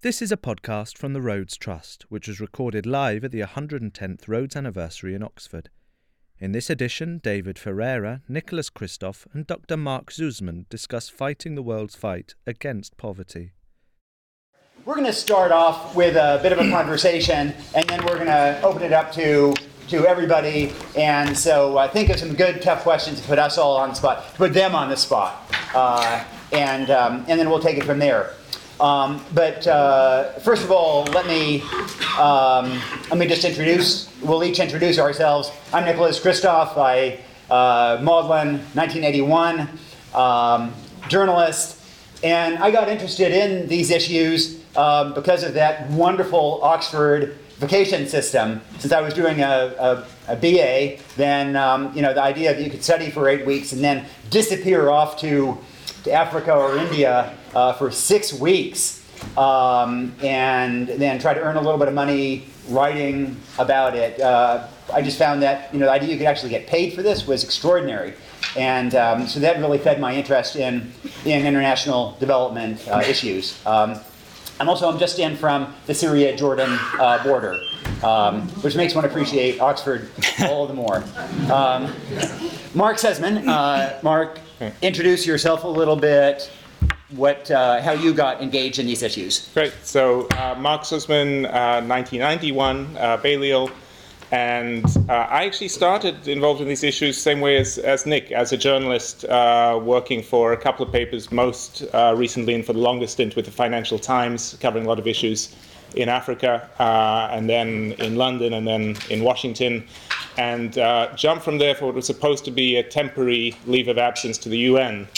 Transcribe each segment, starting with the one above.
This is a podcast from the Rhodes Trust, which was recorded live at the 110th Rhodes anniversary in Oxford. In this edition, David Ferreira, Nicholas Kristof, and Dr. Mark Suzman discuss fighting the world's fight against poverty. We're going to start off with a bit of a conversation, and then we're going to open it up to to everybody. And so uh, think of some good, tough questions to put us all on the spot, to put them on the spot, uh, and um, and then we'll take it from there. Um, but uh, first of all, let me um, let me just introduce. We'll each introduce ourselves. I'm Nicholas Kristof. I uh, Magdalen, 1981, um, journalist, and I got interested in these issues um, because of that wonderful Oxford vacation system. Since I was doing a, a, a BA, then um, you know the idea that you could study for eight weeks and then disappear off to, to Africa or India uh, for six weeks, um, and then try to earn a little bit of money writing about it. Uh, I just found that you know the idea you could actually get paid for this was extraordinary. And um, so that really fed my interest in, in international development uh, issues. Um, I'm also I'm just in from the Syria-Jordan uh, border, um, which makes one appreciate Oxford all the more. Um, Mark Suzman, uh, Mark, introduce yourself a little bit. What, uh, how you got engaged in these issues? Great. So uh, Mark Suzman, 1991, uh, Balliol. And uh, I actually started involved in these issues same way as, as Nick, as a journalist uh, working for a couple of papers, most uh, recently and for the longest stint with the Financial Times, covering a lot of issues in Africa, uh, and then in London, and then in Washington. And uh, jumped from there for what was supposed to be a temporary leave of absence to the UN.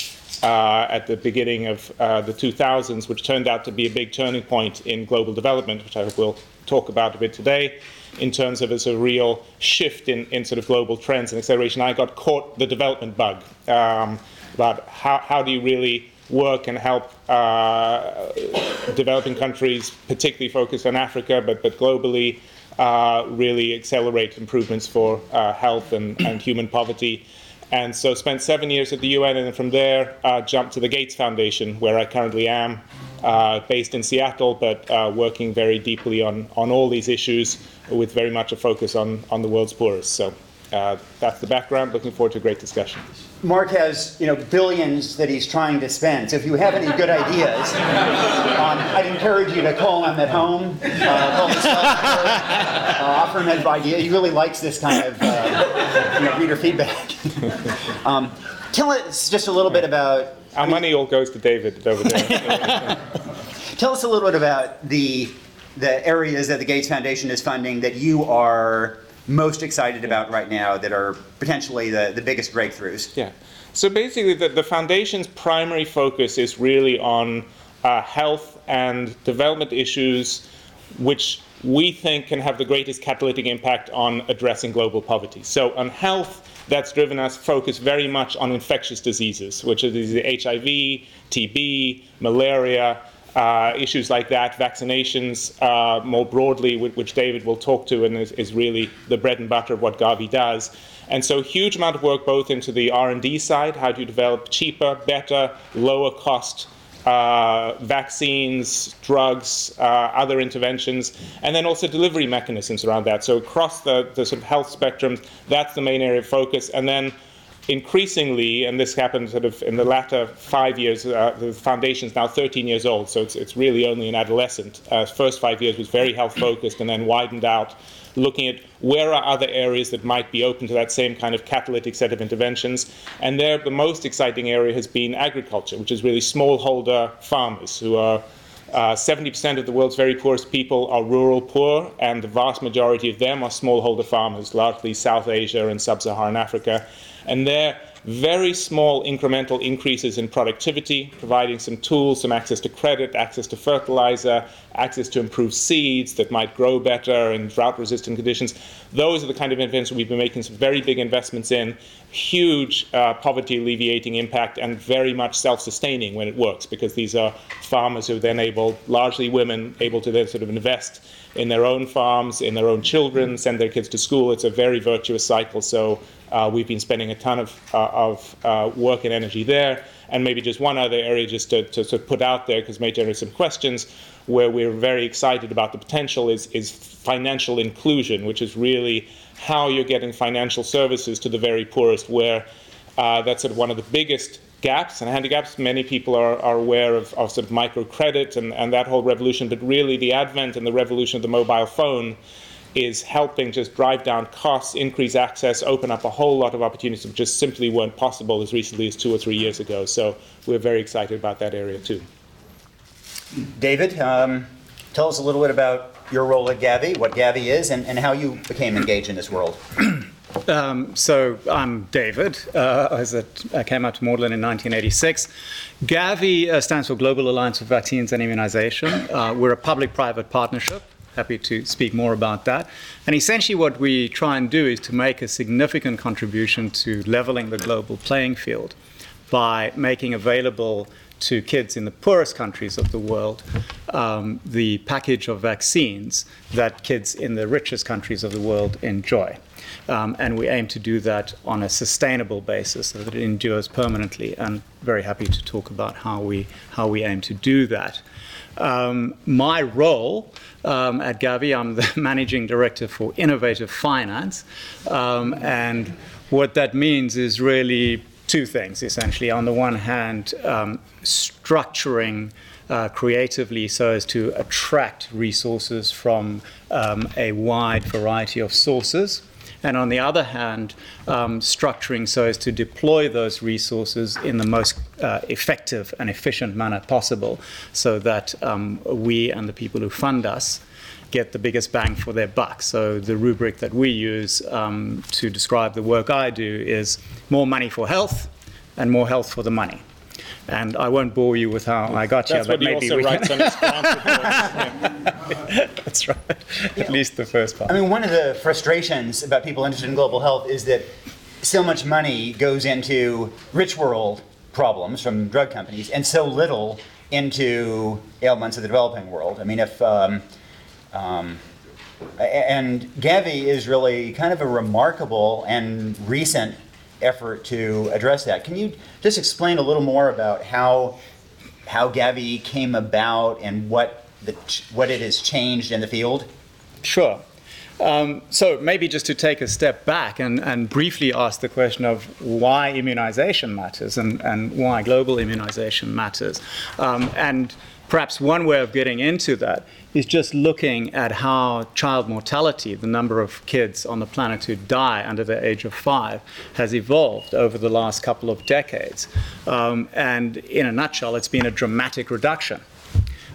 Uh, at the beginning of the 2000s, which turned out to be a big turning point in global development, which I hope we'll talk about a bit today in terms of as a real shift in, in sort of global trends and acceleration. I got caught the development bug um, about how, how do you really work and help uh, developing countries, particularly focused on Africa, but, but globally, uh, really accelerate improvements for uh, health and, and human poverty. And so spent seven years at the UN, and then from there uh, jumped to the Gates Foundation, where I currently am, uh, based in Seattle, but uh, working very deeply on, on all these issues with very much a focus on, on the world's poorest. So uh, that's the background. Looking forward to a great discussion. Mark has you know billions that he's trying to spend. So if you have any good ideas, um, I'd encourage you to call him at home, uh, call his uh, offer him an idea. He really likes this kind of uh, you know, reader feedback. um, tell us just a little bit about. Our I mean, money all goes to David over there. tell us a little bit about the the areas that the Gates Foundation is funding that you are most excited about right now that are potentially the, the biggest breakthroughs? Yeah. So basically, the, the foundation's primary focus is really on uh, health and development issues, which we think can have the greatest catalytic impact on addressing global poverty. So, on health, that's driven us focus very much on infectious diseases, which are the HIV, TB, malaria, uh, issues like that, vaccinations uh, more broadly, which David will talk to and is, is, really the bread and butter of what Gavi does. And so huge amount of work both into the R&D side, how do you develop cheaper, better, lower cost uh, vaccines, drugs, uh, other interventions, and then also delivery mechanisms around that. So across the, the sort of health spectrum, that's the main area of focus. And then increasingly, and this happened sort of in the latter five years, uh, the foundation is now 13 years old, so it's, it's really only an adolescent. Uh, first five years was very health focused and then widened out, looking at where are other areas that might be open to that same kind of catalytic set of interventions. And there, the most exciting area has been agriculture, which is really smallholder farmers who are uh, 70% of the world's very poorest people are rural poor, and the vast majority of them are smallholder farmers, largely South Asia and sub Saharan Africa. And they're very small incremental increases in productivity, providing some tools, some access to credit, access to fertilizer, access to improved seeds that might grow better in drought resistant conditions. Those are the kind of investments we've been making some very big investments in, huge uh, poverty alleviating impact, and very much self sustaining when it works, because these are farmers who are then able, largely women, able to then sort of invest in their own farms, in their own children, send their kids to school. It's a very virtuous cycle. So Uh, we've been spending a ton of, uh, of uh, work and energy there. And maybe just one other area just to, to, to put out there, because may generate some questions, where we're very excited about the potential is, is financial inclusion, which is really how you're getting financial services to the very poorest, where uh, that's sort of one of the biggest gaps and handicaps. Many people are, are aware of, of sort of microcredit and, and that whole revolution, but really the advent and the revolution of the mobile phone is helping just drive down costs, increase access, open up a whole lot of opportunities which just simply weren't possible as recently as two or three years ago. So we're very excited about that area too. David, um, tell us a little bit about your role at Gavi, what Gavi is, and, and how you became engaged in this world. Um, so I'm David. Uh, I came out to Magdalen in 1986. Gavi uh, stands for Global Alliance for Vaccines and Immunization. Uh, we're a public-private partnership. Happy to speak more about that. And essentially, what we try and do is to make a significant contribution to leveling the global playing field by making available to kids in the poorest countries of the world um, the package of vaccines that kids in the richest countries of the world enjoy. Um, and we aim to do that on a sustainable basis so that it endures permanently. And very happy to talk about how we how we aim to do that. Um, my role um, at Gavi, I'm the managing director for innovative finance, um, and what that means is really two things essentially. On the one hand, um, structuring. Uh, creatively so as to attract resources from um, a wide variety of sources and on the other hand, um, structuring so as to deploy those resources in the most uh, effective and efficient manner possible so that um, we and the people who fund us get the biggest bang for their buck. So the rubric that we use um, to describe the work I do is more money for health and more health for the money. And I won't bore you with how I got That's here, but maybe we can. That's right. At least the first part. I mean, one of the frustrations about people interested in global health is that so much money goes into rich world problems from drug companies and so little into ailments of the developing world. I mean, if um, um, and Gavi is really kind of a remarkable and recent effort to address that. Can you just explain a little more about how how Gavi came about and what the, what it has changed in the field? Sure. Um, so maybe just to take a step back and, and briefly ask the question of why immunization matters and, and why global immunization matters. Um, and perhaps one way of getting into that is just looking at how child mortality, the number of kids on the planet who die under the age of five, has evolved over the last couple of decades. Um, and in a nutshell, it's been a dramatic reduction.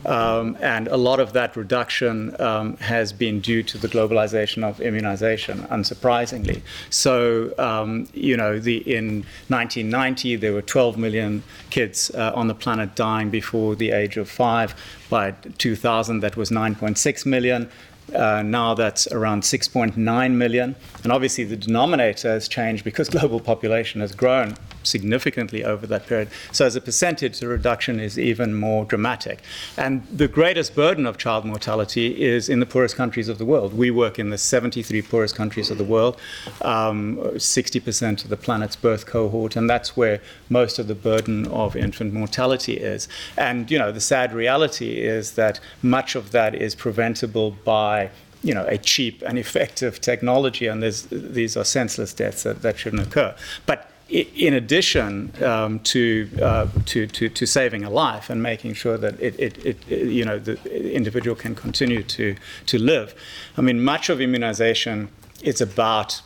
Um, and a lot of that reduction um, has been due to the globalization of immunization, unsurprisingly. So, um, you know, the, in 1990, there were 12 million kids uh, on the planet dying before the age of five. By 2000, that was 9.6 million. Uh, now that's around 6.9 million. And obviously, the denominator has changed because global population has grown significantly over that period. So, as a percentage, the reduction is even more dramatic. And the greatest burden of child mortality is in the poorest countries of the world. We work in the 73 poorest countries of the world, um, 60% of the planet's birth cohort, and that's where most of the burden of infant mortality is. And, you know, the sad reality is that much of that is preventable by you know, a cheap and effective technology, and these are senseless deaths that, that shouldn't occur. But in addition um, to, uh, to, to, to, saving a life and making sure that it, it, it, you know, the individual can continue to, to live, I mean, much of immunization is about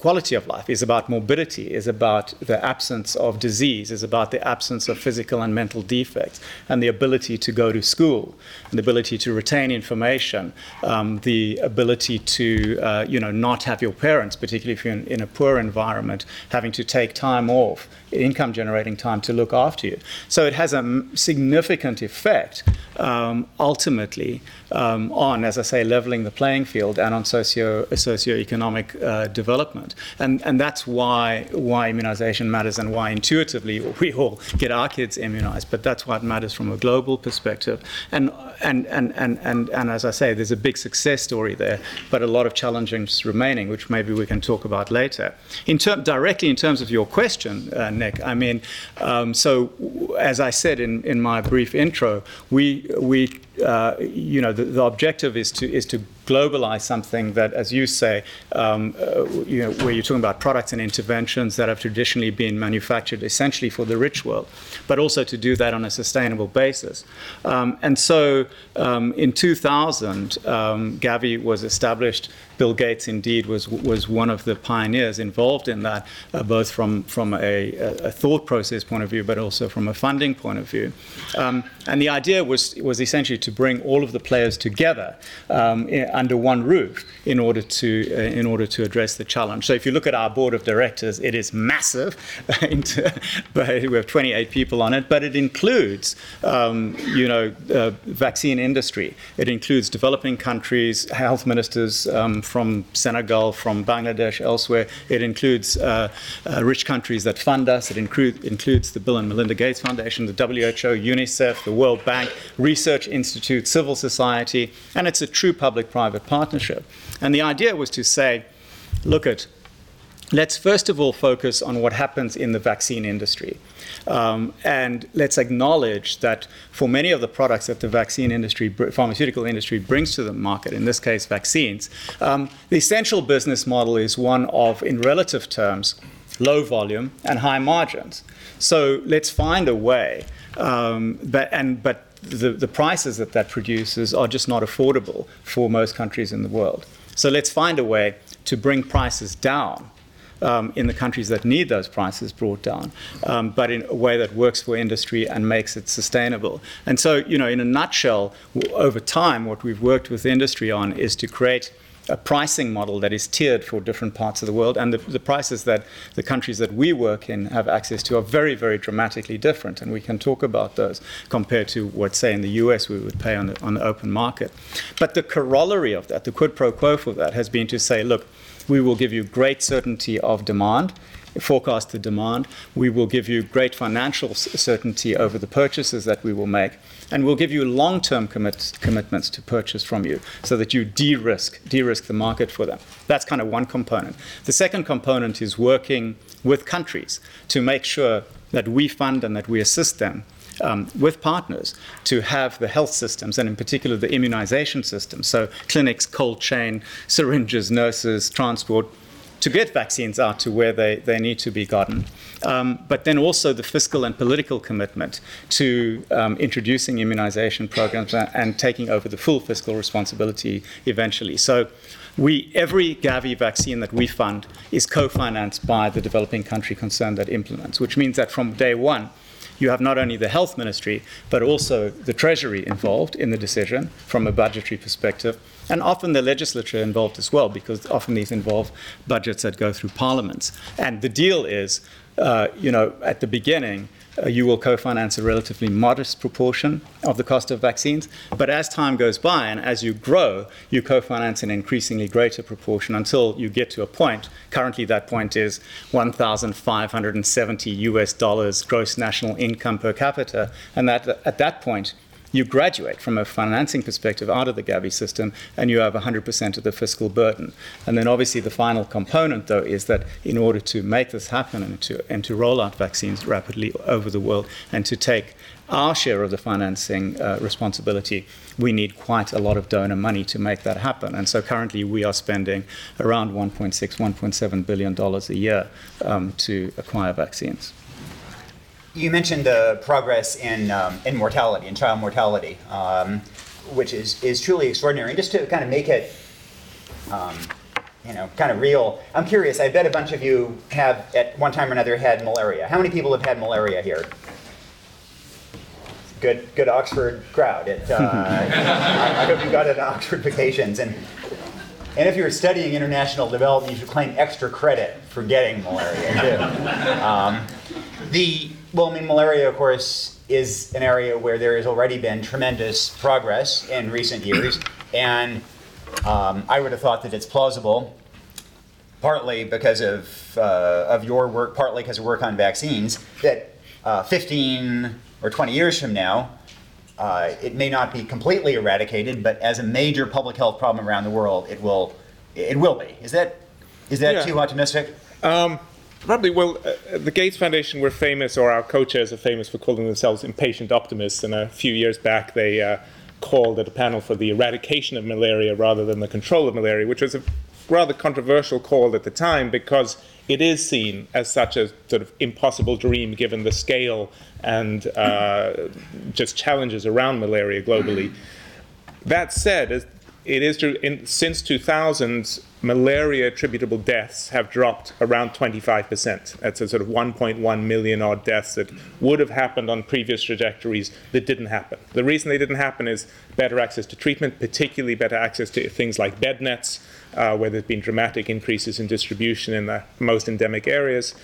quality of life, is about morbidity, is about the absence of disease, is about the absence of physical and mental defects, and the ability to go to school, and the ability to retain information, um, the ability to uh, you know not have your parents, particularly if you're in, in a poor environment, having to take time off, income generating time to look after you. So it has a significant effect um, ultimately um, on, as I say, leveling the playing field and on socio socioeconomic uh, development. And, and that's why, why immunization matters and why intuitively we all get our kids immunized. But that's why it matters from a global perspective. And, and, and, and, and, and as I say, there's a big success story there, but a lot of challenges remaining, which maybe we can talk about later. In ter- directly in terms of your question, uh, Nick, I mean, um, so as I said in, in my brief intro, we, we uh, you know, the, the, objective is to is to globalize something that, as you say, um, uh, you know, where you're talking about products and interventions that have traditionally been manufactured essentially for the rich world, but also to do that on a sustainable basis. Um, and so, um, in 2000, um, Gavi was established Bill Gates indeed was was one of the pioneers involved in that, uh, both from from a, a, thought process point of view, but also from a funding point of view. Um, and the idea was was essentially to bring all of the players together um, in, under one roof in order to uh, in order to address the challenge. So if you look at our board of directors, it is massive. we have 28 people on it, but it includes um, you know uh, vaccine industry. It includes developing countries, health ministers um, from Senegal, from Bangladesh, elsewhere. It includes uh, uh, rich countries that fund us. It include, includes the Bill and Melinda Gates Foundation, the WHO, UNICEF, the World Bank, research institutes, civil society, and it's a true public-private partnership. And the idea was to say, look at let's first of all focus on what happens in the vaccine industry. Um, and let's acknowledge that for many of the products that the vaccine industry, pharmaceutical industry brings to the market, in this case vaccines, um, the essential business model is one of, in relative terms, low volume and high margins. So let's find a way, um, but, and, but the, the prices that that produces are just not affordable for most countries in the world. So let's find a way to bring prices down um, in the countries that need those prices brought down, um, but in a way that works for industry and makes it sustainable. And so, you know, in a nutshell, w- over time, what we've worked with industry on is to create a pricing model that is tiered for different parts of the world, and the, the, prices that the countries that we work in have access to are very, very dramatically different, and we can talk about those compared to what, say, in the US we would pay on the, on the open market. But the corollary of that, the quid pro quo for that, has been to say, look, we will give you great certainty of demand, forecast the demand. We will give you great financial certainty over the purchases that we will make. And we'll give you long term commit- commitments to purchase from you so that you de risk de-risk the market for them. That's kind of one component. The second component is working with countries to make sure that we fund and that we assist them um, with partners to have the health systems, and in particular the immunization system, so clinics, cold chain, syringes, nurses, transport, to get vaccines out to where they, they need to be gotten. Um, but then also the fiscal and political commitment to um, introducing immunization programs and, and, taking over the full fiscal responsibility eventually. So we, every Gavi vaccine that we fund is co-financed by the developing country concerned that implements, which means that from day one, you have not only the health ministry, but also the treasury involved in the decision from a budgetary perspective, and often the legislature involved as well, because often these involve budgets that go through parliaments. And the deal is, uh, you know, at the beginning, Uh, you will co-finance a relatively modest proportion of the cost of vaccines. But as time goes by and as you grow, you co-finance an increasingly greater proportion until you get to a point. Currently, that point is 1,570 US dollars gross national income per capita, and that at that point you graduate from a financing perspective out of the Gavi system and you have 100% of the fiscal burden. And then obviously the final component, though, is that in order to make this happen and to, and to roll out vaccines rapidly over the world and to take our share of the financing uh, responsibility, we need quite a lot of donor money to make that happen. And so currently we are spending around 1.6, 1.7 billion dollars a year um, to acquire vaccines you mentioned the progress in, um, in mortality, in child mortality, um, which is, is truly extraordinary. And just to kind of make it, um, you know, kind of real, I'm curious. I bet a bunch of you have, at one time or another, had malaria. How many people have had malaria here? Good, good Oxford crowd. It, uh, I, I hope you got it on Oxford vacations. And, and if you're studying international development, you should claim extra credit for getting malaria too. Um, the well, I mean, malaria, of course, is an area where there has already been tremendous progress in recent years, and um, I would have thought that it's plausible partly because of, uh, of your work, partly because of work on vaccines, that uh, 15 or 20 years from now, uh, it may not be completely eradicated, but as a major public health problem around the world, it will, it will be. Is that, is that Yeah. too optimistic? Probably, well, uh, the Gates Foundation were famous, or our co-chairs are famous for calling themselves impatient optimists. And a few years back, they uh, called at a panel for the eradication of malaria rather than the control of malaria, which was a rather controversial call at the time because it is seen as such a sort of impossible dream given the scale and uh, just challenges around malaria globally. That said, it is true, in, since 2000, malaria attributable deaths have dropped around 25%. That's a sort of 1.1 million odd deaths that would have happened on previous trajectories that didn't happen. The reason they didn't happen is better access to treatment, particularly better access to things like bed nets, uh, where there's been dramatic increases in distribution in the most endemic areas.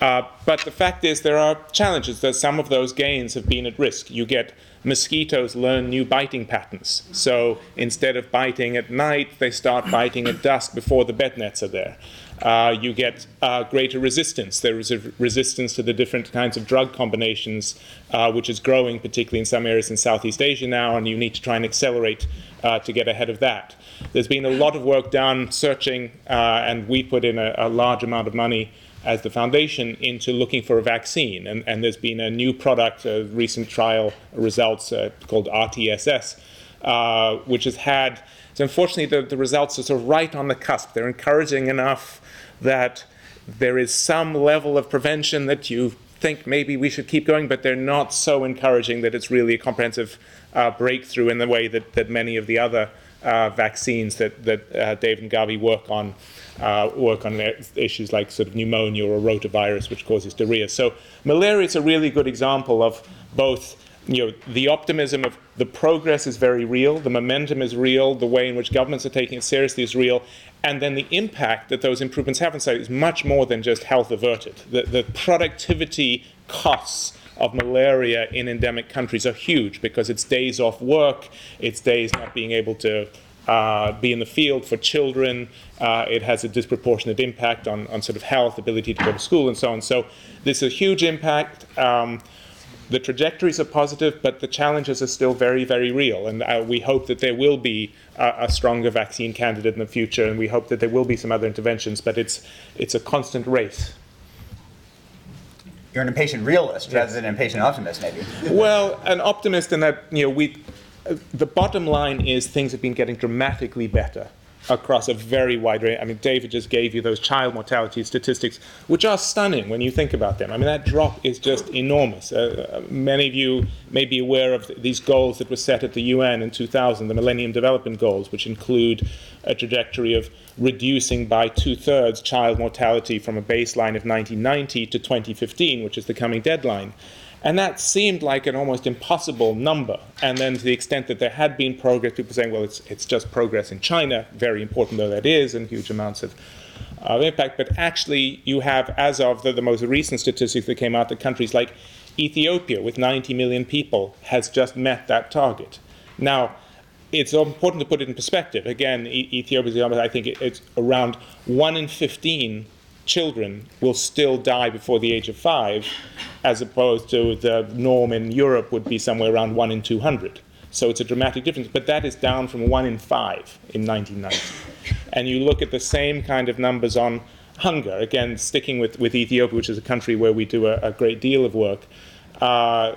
Uh, but the fact is, there are challenges that some of those gains have been at risk. You get mosquitoes learn new biting patterns. So instead of biting at night, they start biting at dusk before the bed nets are there. Uh, you get uh, greater resistance. There is a resistance to the different kinds of drug combinations, uh, which is growing, particularly in some areas in Southeast Asia now, and you need to try and accelerate uh, to get ahead of that. There's been a lot of work done searching, uh, and we put in a, a large amount of money as the foundation into looking for a vaccine. And, and there's been a new product, uh, recent trial results uh, called RTSS, which has had, so unfortunately, the, the results are sort of right on the cusp. They're encouraging enough that there is some level of prevention that you think maybe we should keep going, but they're not so encouraging that it's really a comprehensive uh, breakthrough in the way that, that many of the other uh, vaccines that, that uh, Dave and Gavi work on uh, work on issues like sort of pneumonia or rotavirus, which causes diarrhea. So malaria is a really good example of both you know, the optimism of the progress is very real, the momentum is real, the way in which governments are taking it seriously is real, and then the impact that those improvements have on society is much more than just health averted. The, the productivity costs of malaria in endemic countries are huge because it's days off work, it's days not being able to uh, be in the field for children. Uh, it has a disproportionate impact on, on sort of health, ability to go to school, and so on. So this is a huge impact. Um, the trajectories are positive, but the challenges are still very, very real. And uh, we hope that there will be a, a, stronger vaccine candidate in the future, and we hope that there will be some other interventions. But it's it's a constant race. You're an impatient realist rather than an impatient optimist, maybe. Well, an optimist in that you know we. Uh, the bottom line is things have been getting dramatically better across a very wide range. I mean, David just gave you those child mortality statistics, which are stunning when you think about them. I mean, that drop is just enormous. Uh, many of you may be aware of these goals that were set at the UN in 2000, the Millennium Development Goals, which include a trajectory of reducing by two thirds child mortality from a baseline of 1990 to 2015, which is the coming deadline. And that seemed like an almost impossible number. And then, to the extent that there had been progress, people saying, well, it's, it's just progress in China, very important though that is, and huge amounts of, of impact. But actually, you have, as of the, the most recent statistics that came out, that countries like Ethiopia, with 90 million people, has just met that target. Now, it's important to put it in perspective. Again, e- Ethiopia, I think it's around 1 in 15 children will still die before the age of five, as opposed to the norm in Europe would be somewhere around 1 in 200. So it's a dramatic difference, but that is down from 1 in 5 in 1990. And you look at the same kind of numbers on hunger, again, sticking with, with Ethiopia, which is a country where we do a, a great deal of work. Uh,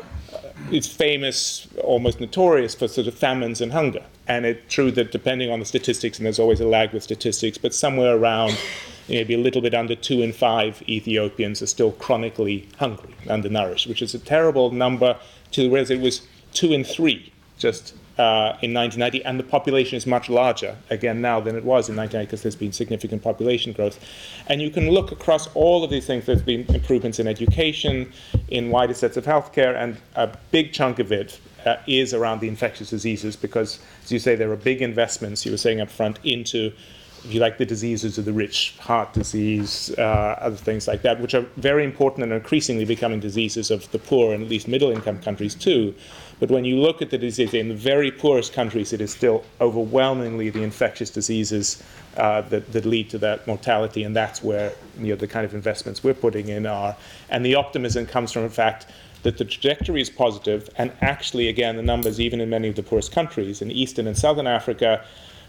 it's famous, almost notorious for sort of famines and hunger. And it's true that depending on the statistics, and there's always a lag with statistics, but somewhere around maybe a little bit under two in five Ethiopians are still chronically hungry, undernourished, which is a terrible number to whereas it was two in three just uh, in 1990, and the population is much larger again now than it was in 1990 because there's been significant population growth. And you can look across all of these things. There's been improvements in education, in wider sets of healthcare, and a big chunk of it uh, is around the infectious diseases because, as you say, there are big investments, you were saying up front, into if you like, the diseases of the rich, heart disease, uh, other things like that, which are very important and increasingly becoming diseases of the poor and at least middle income countries too. But when you look at the disease in the very poorest countries, it is still overwhelmingly the infectious diseases uh, that, that lead to that mortality, and that's where you know, the kind of investments we're putting in are. And the optimism comes from the fact that the trajectory is positive, and actually, again, the numbers, even in many of the poorest countries, in Eastern and Southern Africa,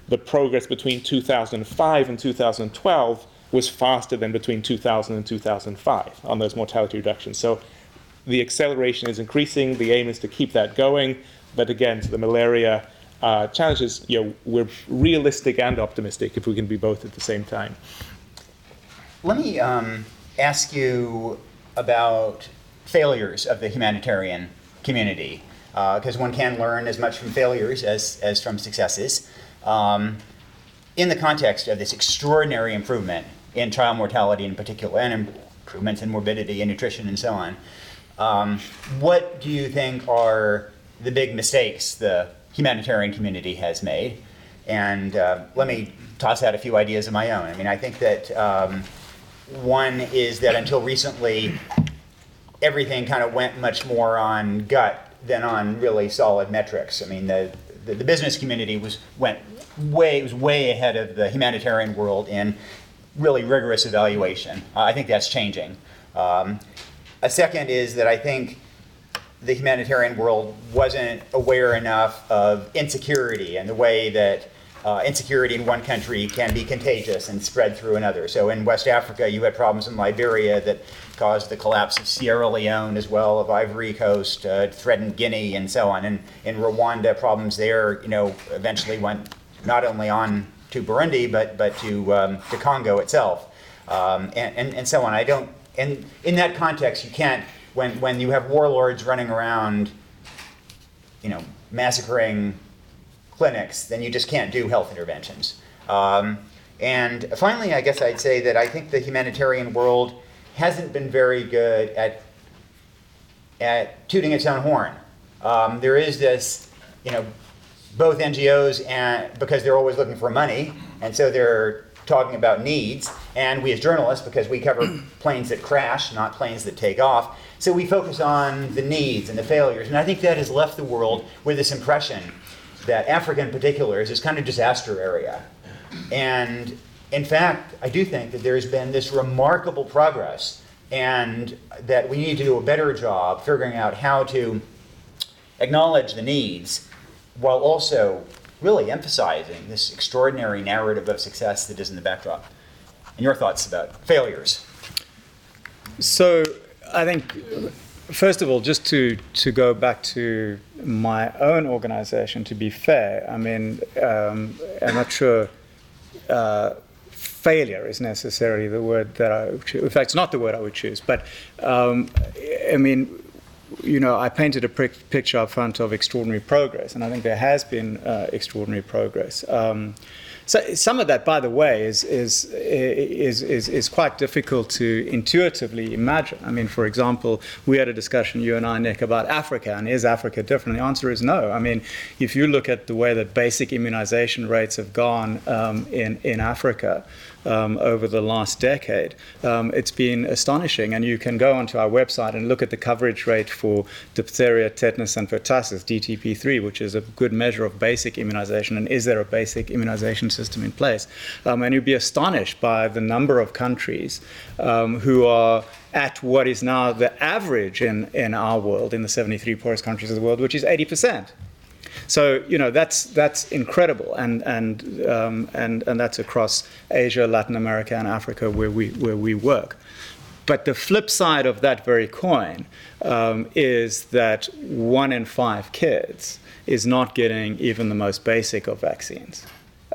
the progress between 2005 and 2012 was faster than between 2000 and 2005 on those mortality reductions. So the acceleration is increasing. The aim is to keep that going. But again, to the malaria uh, challenges, you know, we're realistic and optimistic if we can be both at the same time. Let me um, ask you about failures of the humanitarian community, because uh, one can learn as much from failures as, as from successes. Um, in the context of this extraordinary improvement in child mortality in particular, and improvements in morbidity and nutrition and so on, um, what do you think are the big mistakes the humanitarian community has made? And uh, let me toss out a few ideas of my own. I mean, I think that um, one is that until recently, everything kind of went much more on gut than on really solid metrics. I mean, the, the, the business community was went way it was way ahead of the humanitarian world in really rigorous evaluation. Uh, I think that's changing. Um, a second is that I think the humanitarian world wasn't aware enough of insecurity and the way that uh, insecurity in one country can be contagious and spread through another. So in West Africa, you had problems in Liberia that caused the collapse of Sierra Leone as well, of Ivory Coast, uh, threatened Guinea, and so on. And in Rwanda, problems there, you know, eventually went not only on to Burundi, but but to um, to Congo itself, um, and, and and so on. I don't. And in that context, you can't when when you have warlords running around, you know, massacring clinics, then you just can't do health interventions. Um, and finally, I guess I'd say that I think the humanitarian world hasn't been very good at, at tooting its own horn. Um, there is this, you know, both NGOs and because they're always looking for money, and so they're talking about needs, and we as journalists, because we cover planes that crash, not planes that take off, so we focus on the needs and the failures. And I think that has left the world with this impression that Africa in particular is this kind of disaster area. And in fact, I do think that there's been this remarkable progress and that we need to do a better job figuring out how to acknowledge the needs while also really emphasizing this extraordinary narrative of success that is in the backdrop. And your thoughts about failures? So, I think first of all, just to, to go back to my own organization, to be fair, I mean, um, I'm not sure uh, failure is necessarily the word that I would choose. In fact, it's not the word I would choose. But, um, I mean, you know, I painted a picture up front of extraordinary progress, and I think there has been uh, extraordinary progress. Um, so some of that, by the way, is, is, is, is, is quite difficult to intuitively imagine. I mean, for example, we had a discussion, you and I, Nick, about Africa, and is Africa different? The answer is no. I mean, if you look at the way that basic immunization rates have gone um, in, in Africa, um, over the last decade. Um, it's been astonishing, and you can go onto our website and look at the coverage rate for diphtheria, tetanus, and pertussis, DTP3, which is a good measure of basic immunization, and is there a basic immunization system in place? Um, and you'd be astonished by the number of countries um, who are at what is now the average in, in our world, in the 73 poorest countries of the world, which is 80%. So you know that's that's incredible, and and um, and and that's across Asia, Latin America, and Africa where we where we work. But the flip side of that very coin um, is that one in five kids is not getting even the most basic of vaccines.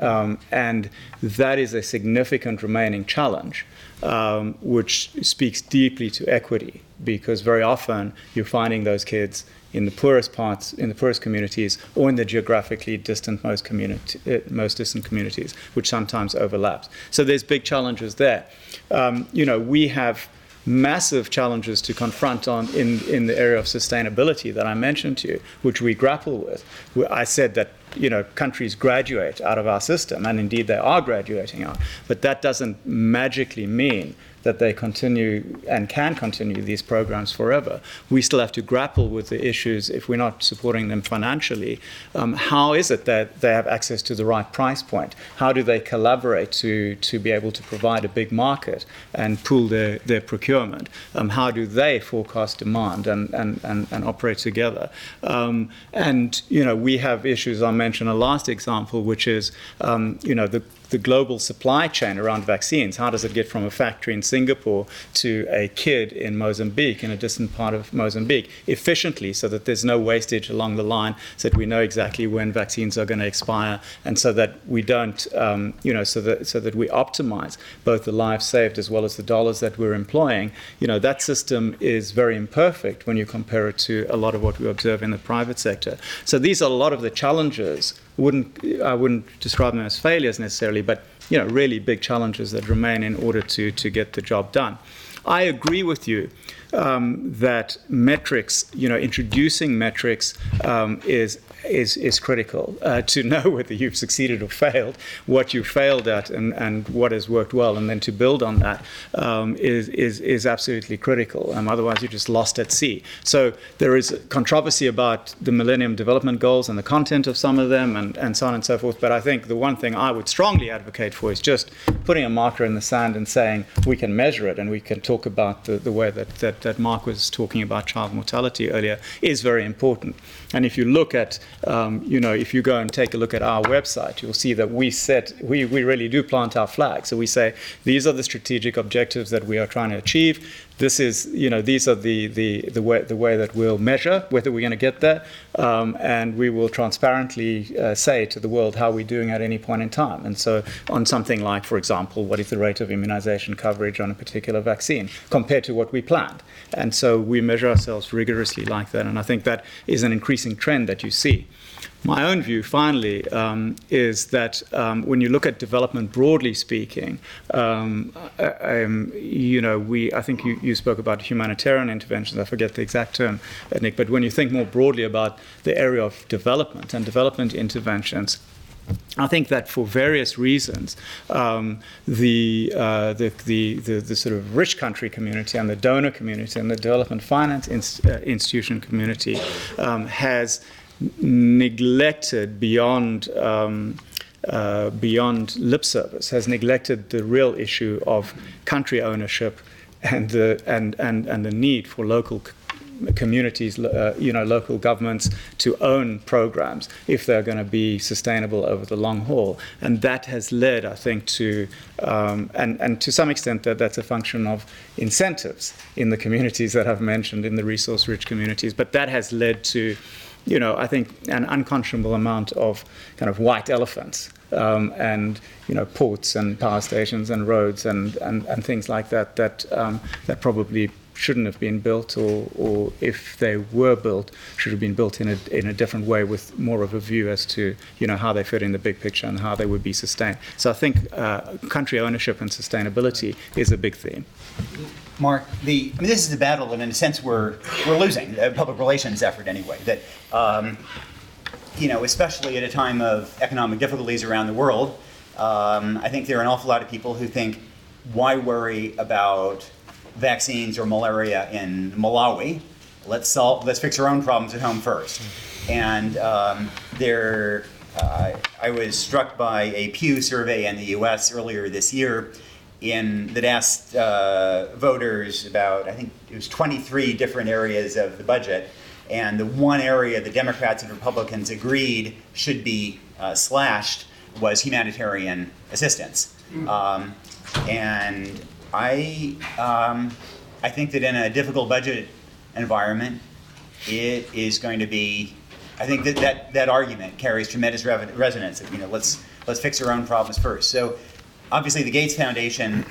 Um, and that is a significant remaining challenge, um, which speaks deeply to equity, because very often you're finding those kids in the poorest parts, in the poorest communities, or in the geographically distant most, community, uh, most distant communities, which sometimes overlaps. So there's big challenges there. Um, you know, we have massive challenges to confront on in, in the area of sustainability that I mentioned to you, which we grapple with. I said that you know countries graduate out of our system, and indeed they are graduating out, but that doesn't magically mean that they continue and can continue these programs forever. We still have to grapple with the issues if we're not supporting them financially. Um, how is it that they have access to the right price point? How do they collaborate to, to be able to provide a big market and pool their, their procurement? Um, how do they forecast demand and, and, and, and operate together? Um, and, you know, we have issues, I mentioned a last example, which is, um, you know, the the global supply chain around vaccines. How does it get from a factory in Singapore to a kid in Mozambique, in a distant part of Mozambique, efficiently so that there's no wastage along the line, so that we know exactly when vaccines are going to expire, and so that we don't, um, you know, so that, so that we optimize both the lives saved as well as the dollars that we're employing. You know, that system is very imperfect when you compare it to a lot of what we observe in the private sector. So these are a lot of the challenges wouldn't I wouldn't describe them as failures necessarily, but you know, really big challenges that remain in order to to get the job done. I agree with you um, that metrics, you know, introducing metrics um, is is, is critical uh, to know whether you've succeeded or failed, what you failed at, and, and what has worked well, and then to build on that um, is is, is absolutely critical. Um, otherwise, you're just lost at sea. So there is controversy about the Millennium Development Goals and the content of some of them, and, and so on and so forth. But I think the one thing I would strongly advocate for is just putting a marker in the sand and saying we can measure it, and we can talk about the, the way that, that, that Mark was talking about child mortality earlier is very important. And if you look at um, you know, if you go and take a look at our website, you'll see that we set, we, we really do plant our flag. So we say, these are the strategic objectives that we are trying to achieve. This is, you know, these are the, the, the, way, the way that we'll measure whether we're going to get there. Um, and we will transparently uh, say to the world how we're doing at any point in time. And so on something like, for example, what is the rate of immunization coverage on a particular vaccine compared to what we planned? And so we measure ourselves rigorously like that. And I think that is an increasing trend that you see. My own view, finally, um, is that um, when you look at development broadly speaking, um, um, you know, we, I think you, you, spoke about humanitarian interventions. I forget the exact term, Nick, but when you think more broadly about the area of development and development interventions, I think that for various reasons, um, the, uh, the, the, the, the, sort of rich country community and the donor community and the development finance uh, institution community um, has neglected beyond. Um, uh, beyond lip service, has neglected the real issue of country ownership and the, and, and, and the need for local communities, uh, you know, local governments to own programs if they're going to be sustainable over the long haul. And that has led, I think, to, um, and, and to some extent, that, that's a function of incentives in the communities that I've mentioned, in the resource rich communities. But that has led to, you know, I think an unconscionable amount of kind of white elephants. Um, and you know ports and power stations and roads and, and, and things like that that um, that probably shouldn't have been built, or, or if they were built, should have been built in a, in a different way with more of a view as to you know how they fit in the big picture and how they would be sustained. So I think uh, country ownership and sustainability is a big theme. Mark, the I mean, this is a battle and in a sense, we're we're losing a public relations effort anyway. That um, you know, especially at a time of economic difficulties around the world, um, I think there are an awful lot of people who think, why worry about vaccines or malaria in Malawi. Let's solve. Let's fix our own problems at home first. And um, there, uh, I was struck by a Pew survey in the U.S. earlier this year, in that asked uh, voters about I think it was 23 different areas of the budget, and the one area the Democrats and Republicans agreed should be uh, slashed was humanitarian assistance. Um, and I, um, I think that in a difficult budget environment, it is going to be. I think that that, that argument carries tremendous resonance. You know, let's let's fix our own problems first. So, obviously, the Gates Foundation,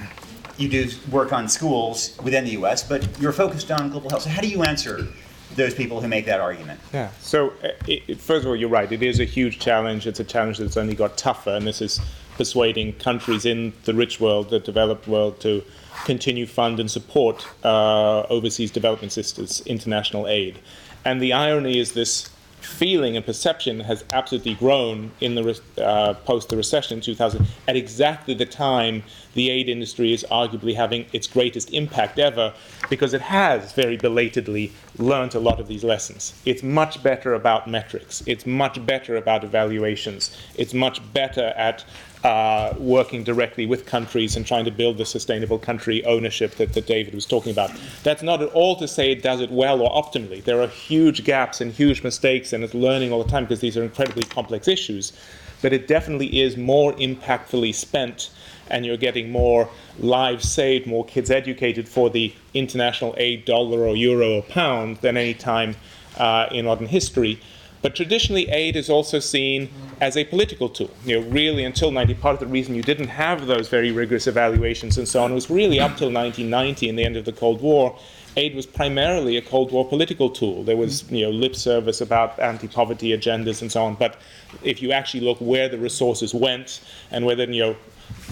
you do work on schools within the U.S., but you're focused on global health. So, how do you answer those people who make that argument? Yeah. So, uh, it, first of all, you're right. It is a huge challenge. It's a challenge that's only got tougher, and this is persuading countries in the rich world, the developed world, to continue fund and support uh, overseas development sisters, international aid. And the irony is this feeling and perception has absolutely grown in the uh, post the recession in 2000 at exactly the time the aid industry is arguably having its greatest impact ever because it has very belatedly learnt a lot of these lessons. It's much better about metrics. It's much better about evaluations. It's much better at uh, working directly with countries and trying to build the sustainable country ownership that, that David was talking about. That's not at all to say it does it well or optimally. There are huge gaps and huge mistakes, and it's learning all the time because these are incredibly complex issues. But it definitely is more impactfully spent, and you're getting more lives saved, more kids educated for the international aid dollar or euro or pound than any time uh, in modern history. But traditionally, aid is also seen as a political tool. You know, really, until 90, part of the reason you didn't have those very rigorous evaluations and so on was really up till 1990 and the end of the Cold War. Aid was primarily a Cold War political tool. There was, you know, lip service about anti-poverty agendas and so on. But if you actually look where the resources went and whether, you know,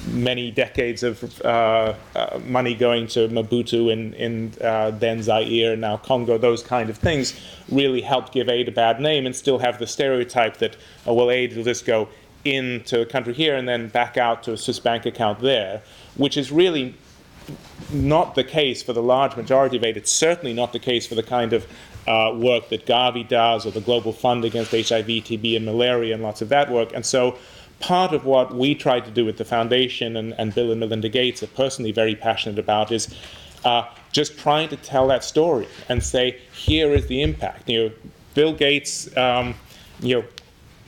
many decades of uh, uh, money going to Mobutu in, in uh, then Zaire, now Congo, those kind of things really helped give aid a bad name and still have the stereotype that, oh, well, aid will just go into a country here and then back out to a Swiss bank account there, which is really not the case for the large majority of aid. It's certainly not the case for the kind of uh, work that Gavi does or the Global Fund against HIV, TB, and malaria and lots of that work. And so part of what we try to do with the foundation and, and Bill and Melinda Gates are personally very passionate about is uh, just trying to tell that story and say, here is the impact. You know, Bill Gates, um, you know,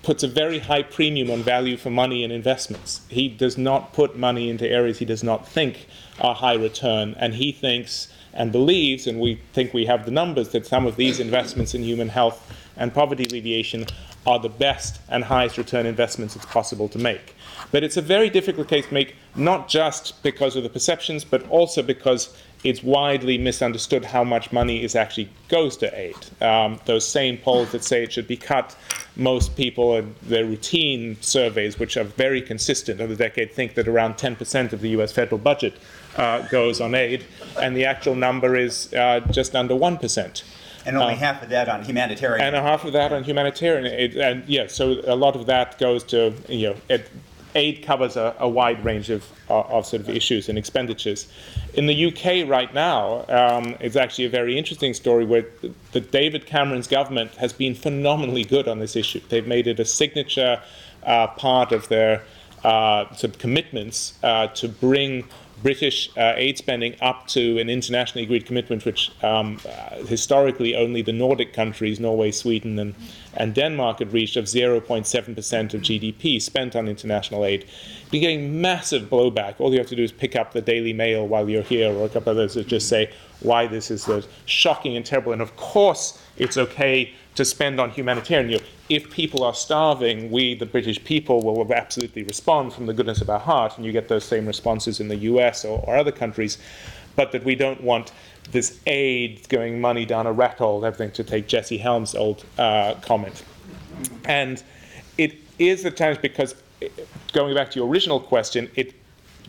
puts a very high premium on value for money and investments. He does not put money into areas he does not think are high return, and he thinks and believes, and we think we have the numbers, that some of these investments in human health and poverty alleviation are the best and highest return investments it's possible to make. But it's a very difficult case to make, not just because of the perceptions, but also because it's widely misunderstood how much money is actually goes to aid. Um, those same polls that say it should be cut, most people in their routine surveys, which are very consistent over the decade, think that around 10% of the U.S. federal budget uh, goes on aid, and the actual number is uh, just under 1%. And only uh, half of that on humanitarian. And a half of that on humanitarian. It, and yeah, so a lot of that goes to, you know, it, aid covers a, a wide range of, uh, of sort of issues and expenditures. In the UK right now, um, it's actually a very interesting story where the, the David Cameron's government has been phenomenally good on this issue. They've made it a signature uh, part of their uh, sort of commitments uh, to bring British uh, aid spending up to an internationally agreed commitment, which um, uh, historically only the Nordic countries, Norway, Sweden, and, and Denmark had reached, of 0.7% of GDP spent on international aid. Been getting massive blowback. All you have to do is pick up the Daily Mail while you're here, or a couple others that just say why this is uh, shocking and terrible. And of course, it's okay to spend on humanitarian. You know, if people are starving, we, the British people, will absolutely respond from the goodness of our heart, and you get those same responses in the US or, or other countries, but that we don't want this aid going money down a rat hole, everything to take Jesse Helms' old uh, comment. And it is a challenge because, going back to your original question, it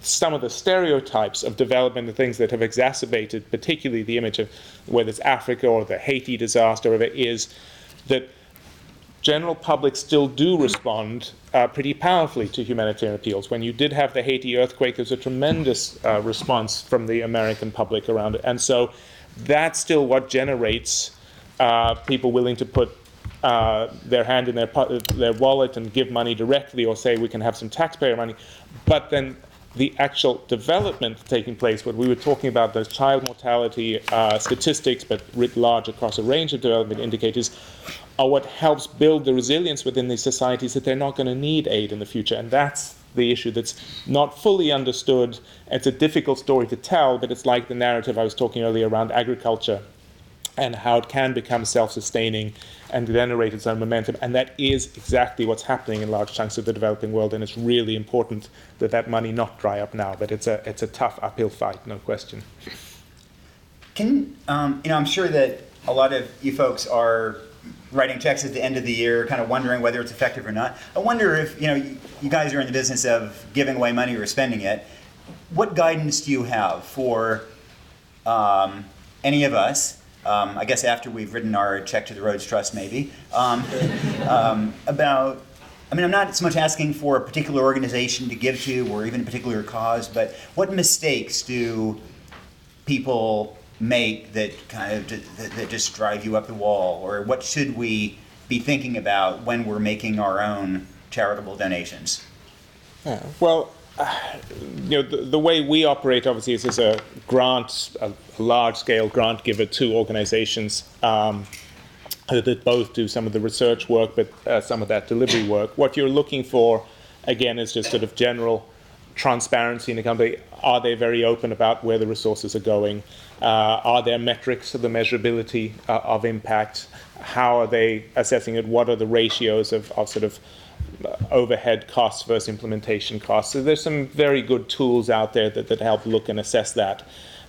some of the stereotypes of development and things that have exacerbated, particularly the image of whether it's Africa or the Haiti disaster, or it is that general public still do respond uh, pretty powerfully to humanitarian appeals. When you did have the Haiti earthquake, there was a tremendous uh, response from the American public around it. And so that's still what generates uh, people willing to put uh, their hand in their, their wallet and give money directly or say we can have some taxpayer money. But then the actual development taking place, what we were talking about, those child mortality uh, statistics, but writ large across a range of development indicators, are what helps build the resilience within these societies that they're not going to need aid in the future. And that's the issue that's not fully understood. It's a difficult story to tell, but it's like the narrative I was talking earlier around agriculture and how it can become self sustaining and generate its own momentum. And that is exactly what's happening in large chunks of the developing world. And it's really important that that money not dry up now. But it's a, it's a tough uphill fight, no question. Can, um, you know, I'm sure that a lot of you folks are writing checks at the end of the year, kind of wondering whether it's effective or not. I wonder if, you know, you guys are in the business of giving away money or spending it. What guidance do you have for um, any of us um, I guess after we've written our check to the Rhodes Trust, maybe, um, um, about. I mean, I'm not so much asking for a particular organization to give to or even a particular cause, but what mistakes do people make that kind of that, that just drive you up the wall, or what should we be thinking about when we're making our own charitable donations? Yeah. Well, you know, the, the, way we operate obviously is as a grant, a, large-scale grant giver to organizations um, that both do some of the research work, but uh, some of that delivery work. What you're looking for, again, is just sort of general transparency in the company. Are they very open about where the resources are going? Uh, are there metrics of the measurability uh, of impact? How are they assessing it? What are the ratios of, of sort of overhead costs versus implementation costs? So there's some very good tools out there that, that help look and assess that.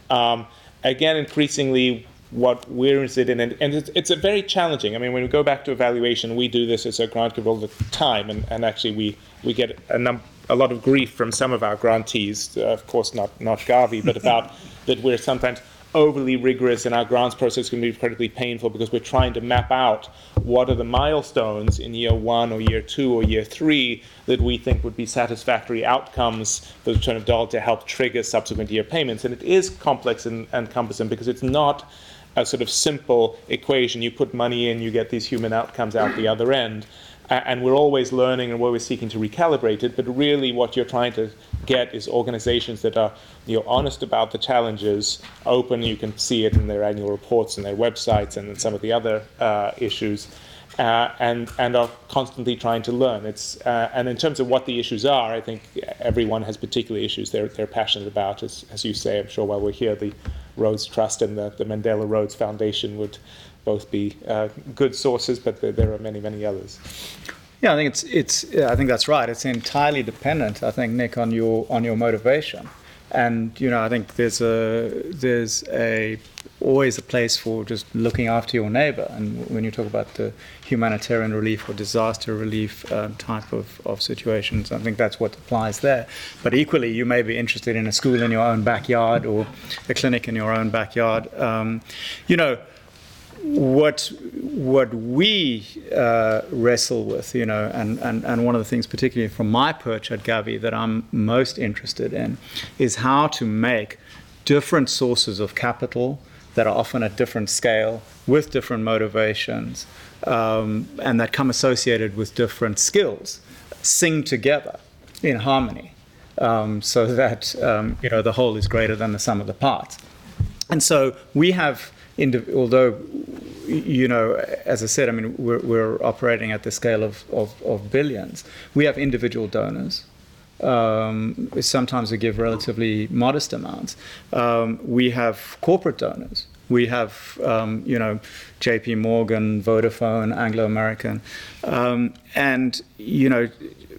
Um, again, increasingly, what we're interested in, and, and it's, it's, a very challenging. I mean, when we go back to evaluation, we do this as a grant giver all the time, and, and actually we, we get a, num- a lot of grief from some of our grantees, uh, of course not, not Gavi, but about that we're sometimes overly rigorous and our grants process can be incredibly painful because we're trying to map out what are the milestones in year one or year two or year three that we think would be satisfactory outcomes for the return of dollar to help trigger subsequent year payments. And it is complex and, and cumbersome because it's not a sort of simple equation. You put money in, you get these human outcomes out the other end and we're always learning and we're always seeking to recalibrate it. But really, what you're trying to get is organizations that are you know, honest about the challenges, open. You can see it in their annual reports and their websites and some of the other uh, issues. Uh, and and are constantly trying to learn. It's uh, and in terms of what the issues are, I think everyone has particular issues they're they're passionate about. As as you say, I'm sure while we're here, the Rhodes Trust and the, the Mandela Rhodes Foundation would both be uh, good sources, but there, there, are many, many others. Yeah, I think it's it's. I think that's right. It's entirely dependent. I think Nick on your on your motivation, and you know I think there's a there's a always a place for just looking after your neighbor. And when you talk about the humanitarian relief or disaster relief um, type of, of situations, I think that's what applies there. But equally, you may be interested in a school in your own backyard or a clinic in your own backyard. Um, you know what what we uh, wrestle with, you know, and, and, and one of the things, particularly from my perch at Gavi, that I'm most interested in, is how to make different sources of capital that are often at different scale, with different motivations, um, and that come associated with different skills, sing together in harmony, um, so that um, you know the whole is greater than the sum of the parts. And so we have although, you know, as I said, I mean, we're, we're operating at the scale of, of, of billions. We have individual donors. Um, sometimes we give relatively modest amounts. Um, we have corporate donors. We have, um, you know, J.P. Morgan, Vodafone, Anglo American, um, and you know,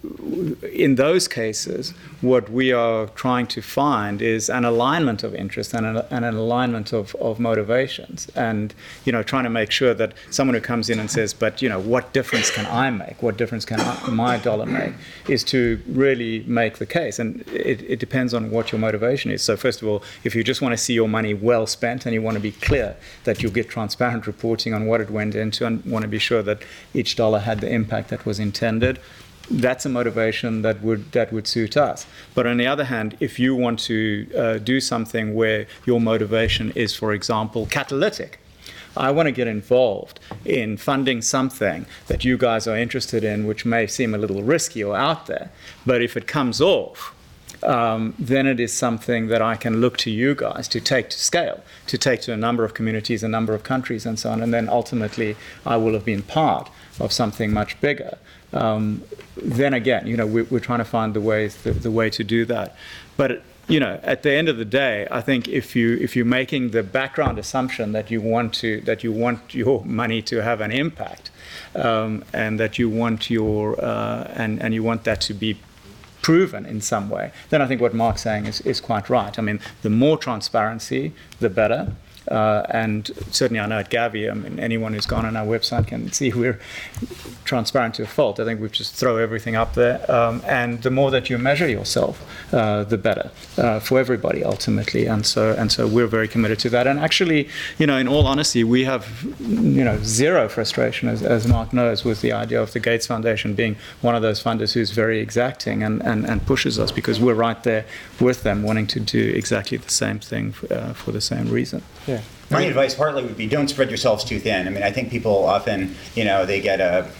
in those cases, what we are trying to find is an alignment of interest and an, and an, alignment of, of motivations, and you know, trying to make sure that someone who comes in and says, "But you know, what difference can I make? What difference can I, my dollar make?" is to really make the case, and it, it depends on what your motivation is. So, first of all, if you just want to see your money well spent and you want to be clear that you'll get transparent reporting on what it went into, and want to be sure that each dollar had the impact that was intended that's a motivation that would that would suit us. But on the other hand, if you want to uh, do something where your motivation is, for example, catalytic, I want to get involved in funding something that you guys are interested in, which may seem a little risky or out there, but if it comes off. Um, then it is something that I can look to you guys to take to scale, to take to a number of communities, a number of countries, and so on. And then ultimately, I will have been part of something much bigger um, then again, you know, we, are trying to find the ways, the, the way to do that. But you know, at the end of the day, I think if you if you're making the background assumption that you want to that you want your money to have an impact, um, and that you want your uh, and and you want that to be proven in some way, then I think what Mark's saying is, is quite right. I mean, the more transparency, the better. Uh, and certainly, I know at Gavi, I mean, anyone who's gone on our website can see we're transparent to a fault. I think we just throw everything up there. Um, and the more that you measure yourself, uh, the better uh, for everybody ultimately. And so, and so we're very committed to that. And actually, you know, in all honesty, we have, you know, zero frustration, as, as Mark knows, with the idea of the Gates Foundation being one of those funders who's very exacting and, and, and pushes us because we're right there with them wanting to do exactly the same thing for, uh, for the same reason. Yeah. My advice partly would be don't spread yourselves too thin. I mean, I think people often, you know, they get a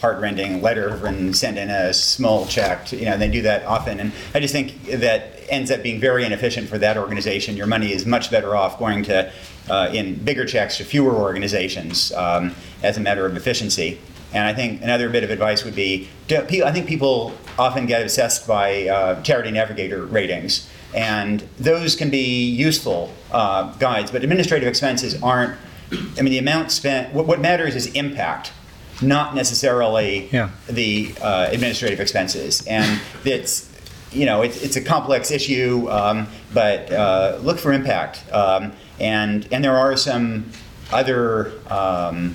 heartrending letter and send in a small check. To, you know, they do that often, and I just think that ends up being very inefficient for that organization. Your money is much better off going to uh, in bigger checks to fewer organizations um, as a matter of efficiency. And I think another bit of advice would be, I think people often get obsessed by uh, Charity Navigator ratings and those can be useful uh, guides. But administrative expenses aren't. I mean, the amount spent. What, what matters is impact, not necessarily yeah. the uh, administrative expenses. And it's you know it's, it's a complex issue, um, but uh, look for impact. Um, and and there are some other. Um,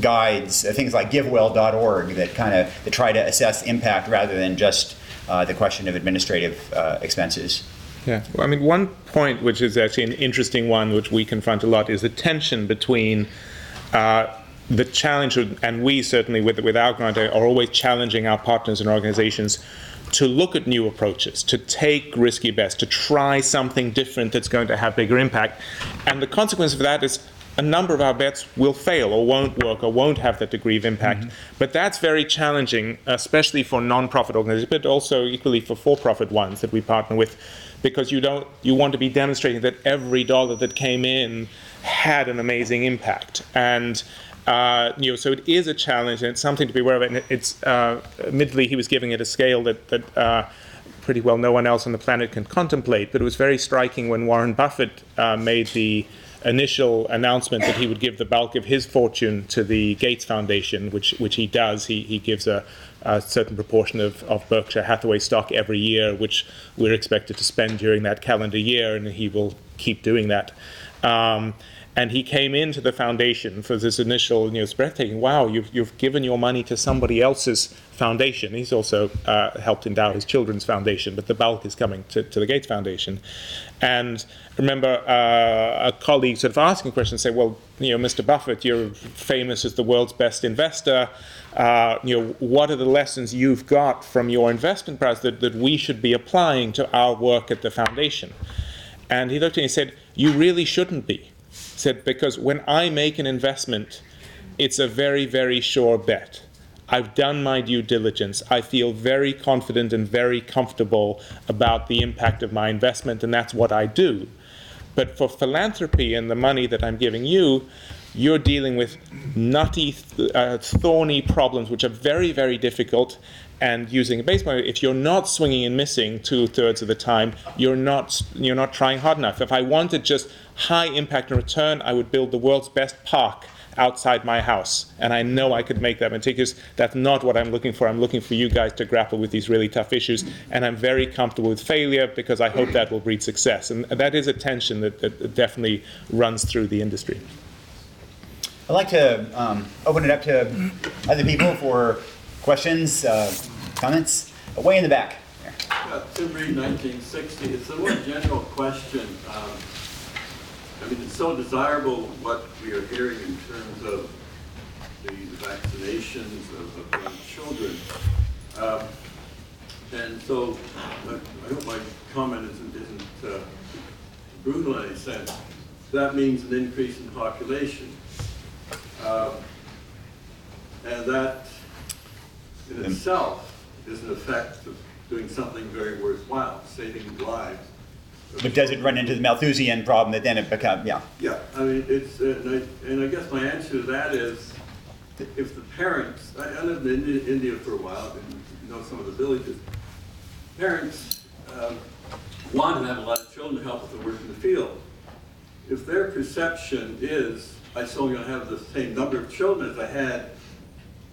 guides, uh, things like givewell.org that kind of that try to assess impact rather than just uh, the question of administrative uh, expenses. Yeah, well, I mean, one point which is actually an interesting one, which we confront a lot, is the tension between uh, the challenge, and we certainly with with our grant are always challenging our partners and organizations to look at new approaches, to take risky bets, to try something different that's going to have bigger impact, and the consequence of that is a number of our bets will fail or won't work or won't have that degree of impact. Mm-hmm. But that's very challenging, especially for non-profit organizations, but also equally for for-profit ones that we partner with because you don't you want to be demonstrating that every dollar that came in had an amazing impact and uh, you know, so it is a challenge and it's something to be aware of. And it's uh, admittedly he was giving it a scale that that uh, pretty well no one else on the planet can contemplate. But it was very striking when Warren Buffett uh, made the initial announcement that he would give the bulk of his fortune to the Gates Foundation, which which he does. He he gives a a certain proportion of, of Berkshire Hathaway stock every year, which we're expected to spend during that calendar year, and he will keep doing that. Um, and he came into the foundation for this initial, you know, it's breathtaking. Wow, you've, you've given your money to somebody else's foundation. He's also uh, helped endow his children's foundation, but the bulk is coming to, to the Gates Foundation. And remember uh, a colleague sort of asking questions, say, well, you know, Mr. Buffett, you're famous as the world's best investor. Uh, you know, what are the lessons you've got from your investment process that, that we should be applying to our work at the foundation? And he looked at me and said, you really shouldn't be. Said, because when I make an investment, it's a very, very sure bet. I've done my due diligence. I feel very confident and very comfortable about the impact of my investment, and that's what I do. But for philanthropy and the money that I'm giving you, you're dealing with nutty, uh, thorny problems which are very, very difficult. And using a baseball, if you're not swinging and missing two thirds of the time, you're not you're not trying hard enough. If I wanted just high impact and return, I would build the world's best park outside my house. And I know I could make that meticulous. That's not what I'm looking for. I'm looking for you guys to grapple with these really tough issues. And I'm very comfortable with failure because I hope that will breed success. And that is a tension that, that definitely runs through the industry. I'd like to um, open it up to other people for questions, uh, comments. Way in the back. Uh, Reed, 1960. It's a more general question. Um, I mean, it's so desirable what we are hearing in terms of the vaccinations of, of young children. Um, and so I, hope my comment isn't, isn't uh, brutal in any sense. That means an increase in population. Um, and that in itself is an effect of doing something very worthwhile, saving lives. But does it run into the Malthusian problem that then it becomes, yeah? Yeah, I mean, it's, uh, and, I, and I guess my answer to that is, if the parents, I, I lived in India, India, for a while, and know some of the villages, parents um, want to have a lot of children to help with the work in the field. If their perception is, I still going to have the same number of children as I had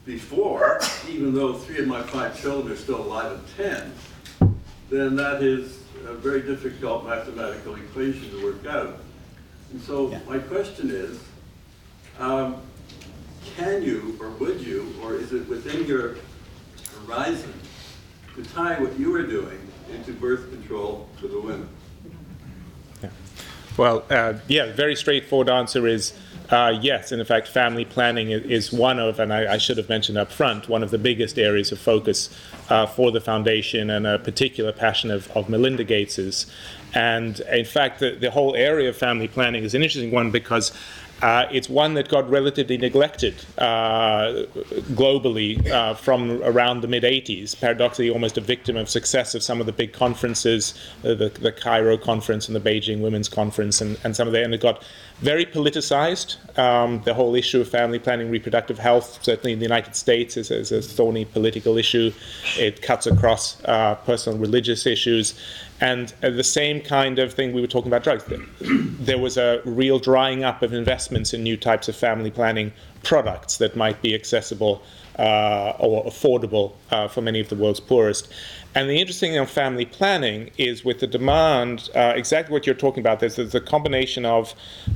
before, even though three of my five children are still alive at 10, then that is a very difficult mathematical equation to work out. And so Yeah. my question is, um, can you, or would you, or is it within your horizon to tie what you are doing into birth control for the women? Well, uh, yeah, very straightforward answer is uh, yes. And in fact, family planning is one of, and I, I should have mentioned up front, one of the biggest areas of focus uh, for the foundation and a particular passion of, of Melinda Gates's. And in fact, the, the whole area of family planning is an interesting one because uh, it's one that got relatively neglected uh, globally uh, from around the mid 80s. Paradoxically, almost a victim of success of some of the big conferences, uh, the, the Cairo conference and the Beijing Women's Conference, and, and some of that. And it got very politicized. Um, the whole issue of family planning, reproductive health, certainly in the United States, is, is a thorny political issue. It cuts across uh, personal religious issues. And uh, the same kind of thing we were talking about drugs. There was a real drying up of investments in new types of family planning products that might be accessible uh, or affordable uh, for many of the world's poorest. And the interesting thing on family planning is with the demand, uh, exactly what you're talking about. There's, there's a combination of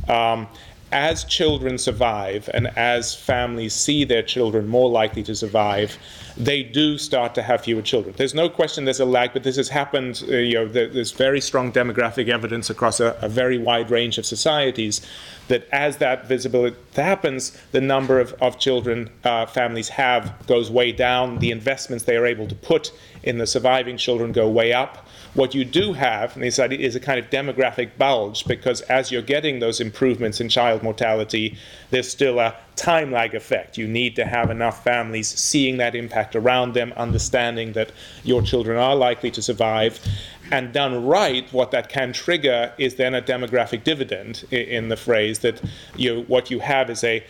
um, as children survive and as families see their children more likely to survive, they do start to have fewer children. There's no question there's a lag, but this has happened. Uh, you know, there, there's very strong demographic evidence across a, a very wide range of societies that as that visibility happens, the number of, of children uh, families have goes way down. The investments they are able to put in the surviving children go way up. What you do have and this idea is a kind of demographic bulge because as you're getting those improvements in child mortality, there's still a time lag effect. You need to have enough families seeing that impact around them, understanding that your children are likely to survive. And done right, what that can trigger is then a demographic dividend in the phrase that you, what you have is a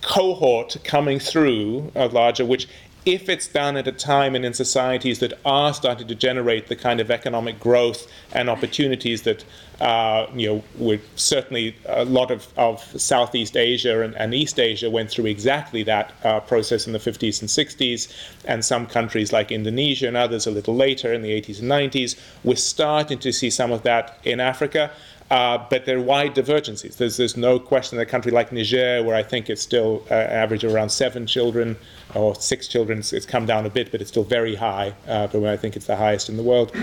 cohort coming through a larger, which if it's done at a time and in societies that are starting to generate the kind of economic growth and opportunities that uh, you know certainly a lot of, of Southeast Asia and, and East Asia went through exactly that uh, process in the 50s and 60s, and some countries like Indonesia and others a little later in the 80s and 90s. We're starting to see some of that in Africa. Uh, but there are wide divergences. There's, there's no question that a country like Niger, where I think it's still uh, average of around seven children or six children, it's, it's come down a bit, but it's still very high, uh, but I think it's the highest in the world,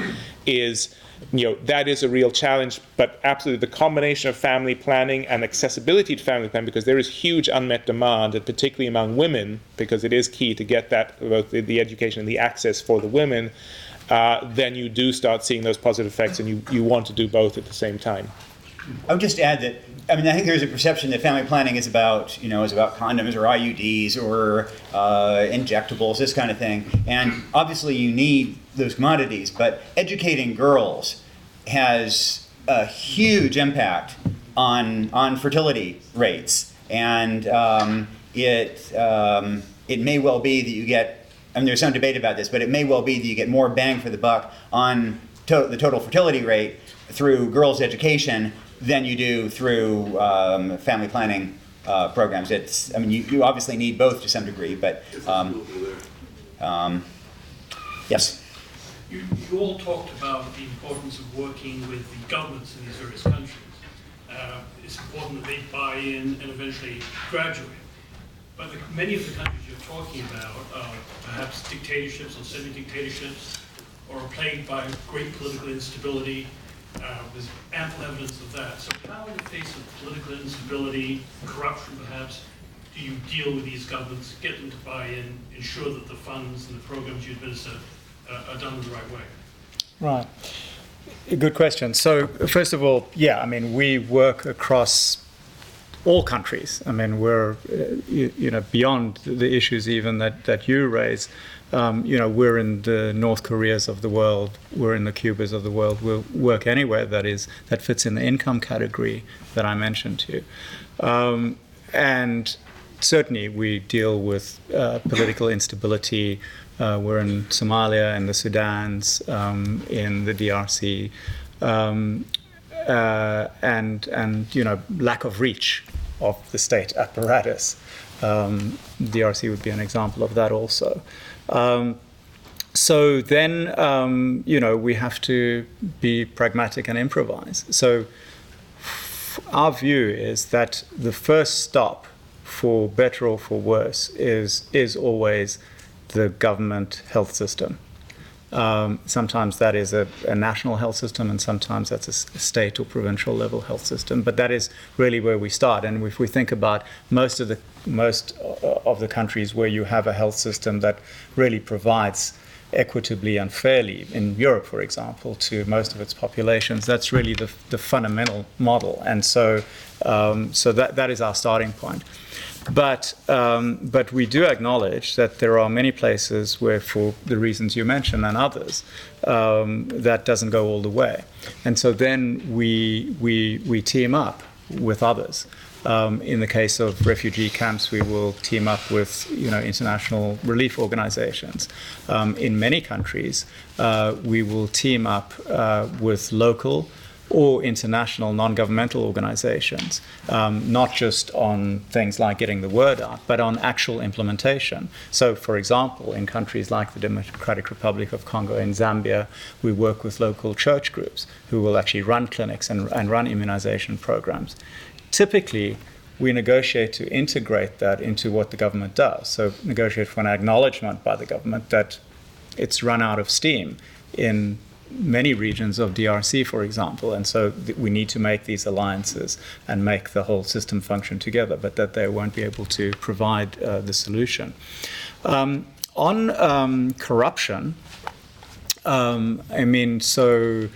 is, you know, that is a real challenge. But absolutely, the combination of family planning and accessibility to family planning, because there is huge unmet demand, and particularly among women, because it is key to get that, both the, the education and the access for the women uh, then you do start seeing those positive effects, and you, you want to do both at the same time. I would just add that I mean I think there's a perception that family planning is about you know is about condoms or IUDs or uh, injectables this kind of thing and obviously you need those commodities but educating girls has a huge impact on on fertility rates and um, it um, it may well be that you get I mean, there's some debate about this, but it may well be that you get more bang for the buck on to- the total fertility rate through girls' education than you do through um, family planning uh, programs. It's, I mean, you, you obviously need both to some degree, but um, um, yes. You, you all talked about the importance of working with the governments in these various countries. Uh, it's important that they buy in and eventually graduate. But the, many of the countries you're talking about are perhaps dictatorships or semi-dictatorships or are plagued by great political instability. Uh, there's ample evidence of that. So how, in the face of political instability, corruption perhaps, do you deal with these governments, get them to buy in, ensure that the funds and the programs you administer uh, are done the right way? Right. Good question. So, first of all, yeah, I mean, we work across all countries. I mean, we're, uh, you, you know, beyond the issues even that, that you raise. Um, you know, we're in the North Koreas of the world, we're in the Cubas of the world. We'll work anywhere that is that fits in the income category that I mentioned to you. Um, and certainly, we deal with uh, political instability. Uh, we're in Somalia, in the Sudans, um, in the DRC, um, uh, and and you know lack of reach of the state apparatus. Um, DRC would be an example of that also. Um, so then, um, you know, we have to be pragmatic and improvise. So our view is that the first stop for better or for worse is is always the government health system. Um, sometimes that is a, a, national health system, and sometimes that's a, state or provincial level health system. But that is really where we start. And if we think about most of the most uh, of the countries where you have a health system that really provides equitably and fairly in Europe, for example, to most of its populations. That's really the, the fundamental model, and so um, so that that is our starting point. But um, but we do acknowledge that there are many places where, for the reasons you mentioned and others, um, that doesn't go all the way, and so then we we we team up with others. Um, in the case of refugee camps, we will team up with you know international relief organizations. Um, in many countries, uh, we will team up uh, with local or international non-governmental organizations, um, not just on things like getting the word out, but on actual implementation. So, for example, in countries like the Democratic Republic of Congo and Zambia, we work with local church groups who will actually run clinics and, and run immunization programs typically we negotiate to integrate that into what the government does. So, negotiate for an acknowledgement by the government that it's run out of steam in many regions of DRC, for example, and so th- we need to make these alliances and make the whole system function together, but that they won't be able to provide uh, the solution. Um, on um, corruption, um, I mean, so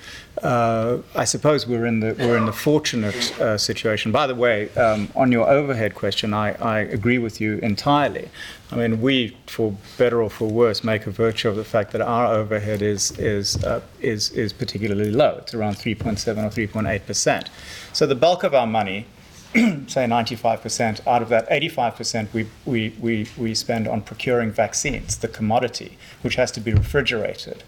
uh, I suppose we're in the we're in the fortunate uh, situation. By the way, um, on your overhead question, I, I agree with you entirely. I mean, we, for better or for worse, make a virtue of the fact that our overhead is is uh, is is particularly low. It's around 3.7 or 3.8 percent. So the bulk of our money say 95%, out of that 85% we, we, we, we spend on procuring vaccines, the commodity, which has to be refrigerated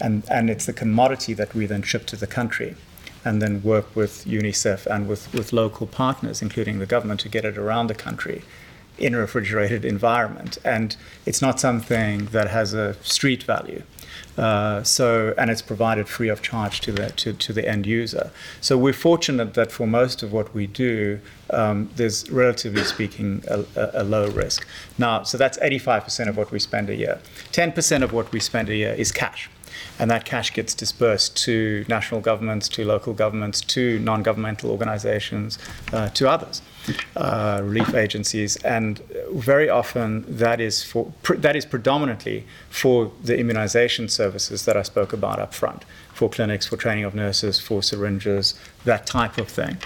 and, and it's the commodity that we then ship to the country and then work with UNICEF and with, with local partners, including the government, to get it around the country in a refrigerated environment. And it's not something that has a street value. Uh, so, and it's provided free of charge to the, to, to the end user. So we're fortunate that for most of what we do, um, there's relatively speaking a, a, a, low risk. Now, so that's 85% of what we spend a year. 10% of what we spend a year is cash and that cash gets dispersed to national governments, to local governments, to non governmental organizations, uh, to others. Uh, relief agencies, and very often that is for that is predominantly for the immunization services that I spoke about up front, for clinics, for training of nurses, for syringes, that type of thing.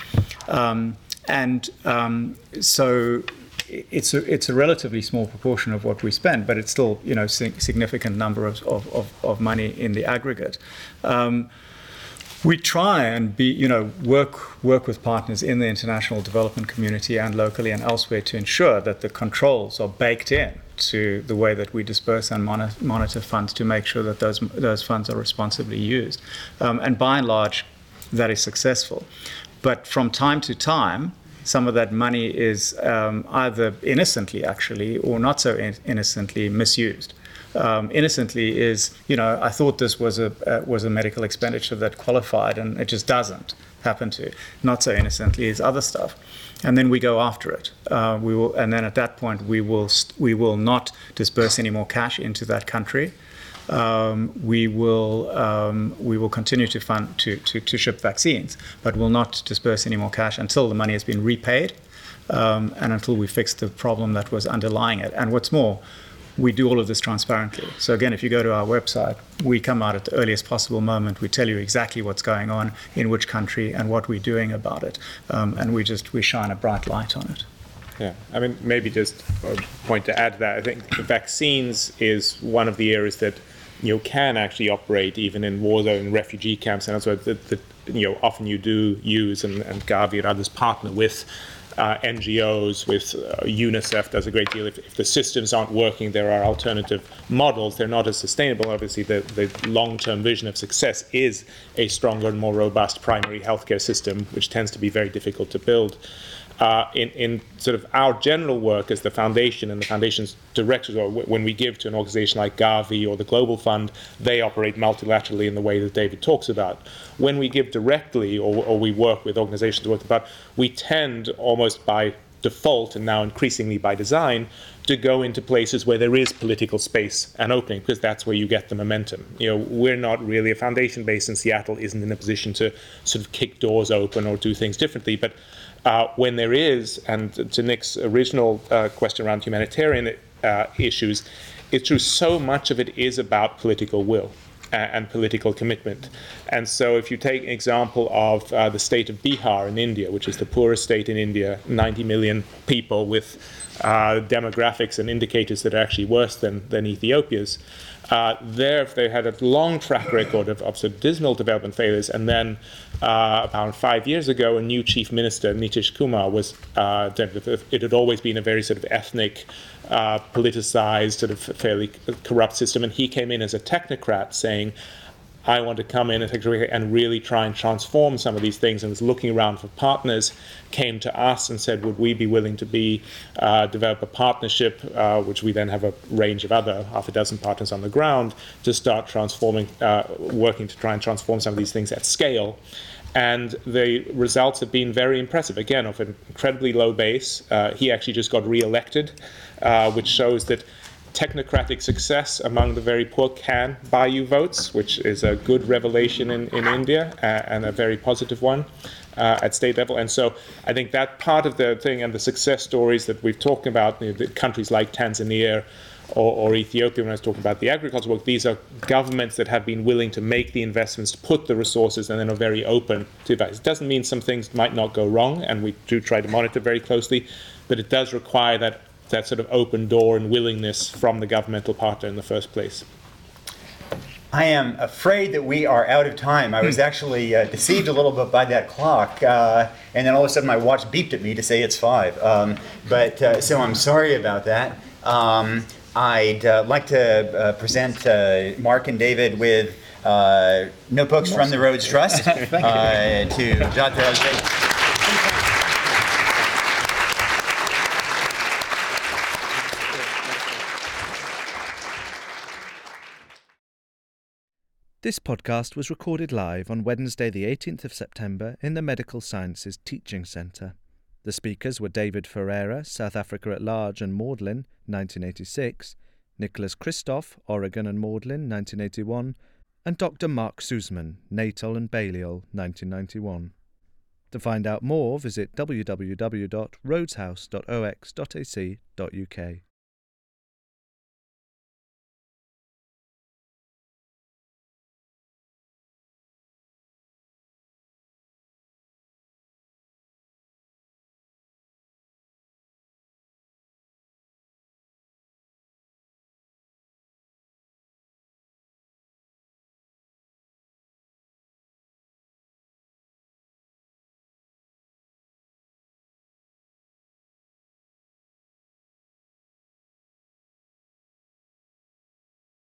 Um, and um, so it's a, it's a relatively small proportion of what we spend, but it's still you know significant number of, of, of, money in the aggregate. Um, we try and be you know work work with partners in the international development community and locally and elsewhere to ensure that the controls are baked in to the way that we disperse and monitor funds to make sure that those those funds are responsibly used. Um, and by and large, that is successful. But from time to time, some of that money is um, either innocently, actually, or not so in- innocently misused. Um, innocently is, you know, I thought this was a uh, was a medical expenditure that qualified, and it just doesn't happen to. Not so innocently is other stuff, and then we go after it. Uh, we will, and then at that point, we will st- we will not disperse any more cash into that country um, we will um, we will continue to fund to, to, to, ship vaccines, but will not disperse any more cash until the money has been repaid um, and until we fix the problem that was underlying it. And what's more, we do all of this transparently. So again, if you go to our website, we come out at the earliest possible moment. We tell you exactly what's going on in which country and what we're doing about it, um, and we just we shine a bright light on it. Yeah, I mean, maybe just a point to add to that. I think vaccines is one of the areas that you know, can actually operate even in war zone refugee camps and also that, that you know often you do use and, and Gavi and others partner with uh, NGOs, with uh, UNICEF does a great deal. If, if, the systems aren't working, there are alternative models. They're not as sustainable. Obviously, the, the long term vision of success is a stronger and more robust primary healthcare system, which tends to be very difficult to build. Uh, in, in sort of our general work as the foundation and the foundation's directors, or w- when we give to an organization like Gavi or the Global Fund, they operate multilaterally in the way that David talks about. When we give directly or, or we work with organizations work about, we tend almost by default and now increasingly by design to go into places where there is political space and opening because that's where you get the momentum. You know, we're not really a foundation based in Seattle isn't in a position to sort of kick doors open or do things differently, but uh, when there is, and to Nick's original uh, question around humanitarian uh, issues, it's true so much of it is about political will and political commitment. And so, if you take an example of uh, the state of Bihar in India, which is the poorest state in India, 90 million people with uh, demographics and indicators that are actually worse than, than Ethiopia's, uh, there they had a long track record of, of sort of dismal development failures. And then, uh, about five years ago, a new chief minister, Nitish Kumar, was. Uh, it had always been a very sort of ethnic uh, politicized, sort of fairly corrupt system. And he came in as a technocrat saying, I want to come in and really try and transform some of these things and was looking around for partners, came to us and said, would we be willing to be uh, develop a partnership, uh, which we then have a range of other half a dozen partners on the ground to start transforming, uh, working to try and transform some of these things at scale. And the results have been very impressive. Again, of an incredibly low base. Uh, he actually just got re-elected, uh, which shows that technocratic success among the very poor can buy you votes, which is a good revelation in, in India uh, and a very positive one uh, at state level. And so I think that part of the thing and the success stories that we've talked about, you know, countries like Tanzania or, or, Ethiopia, when I was talking about the agriculture work, these are governments that have been willing to make the investments, to put the resources, and then are very open to advice. It doesn't mean some things might not go wrong, and we do try to monitor very closely, but it does require that that sort of open door and willingness from the governmental partner in the first place. I am afraid that we are out of time. I was hmm. actually uh, deceived a little bit by that clock, uh, and then all of a sudden my watch beeped at me to say it's five. Um, but uh, so I'm sorry about that. Um, I'd uh, like to uh, present uh, Mark and David with notebooks from the Rhodes Trust to jot This podcast was recorded live on Wednesday, the 18th of September, in the Medical Sciences Teaching Centre. The speakers were David Ferreira, South Africa at Large and Magdalen, 1986, Nicholas Kristof, Oregon and Magdalen, 1981, and Dr. Mark Suzman, Natal and Balliol, 1991. To find out more, visit www.rhodeshouse.ox.ac.uk.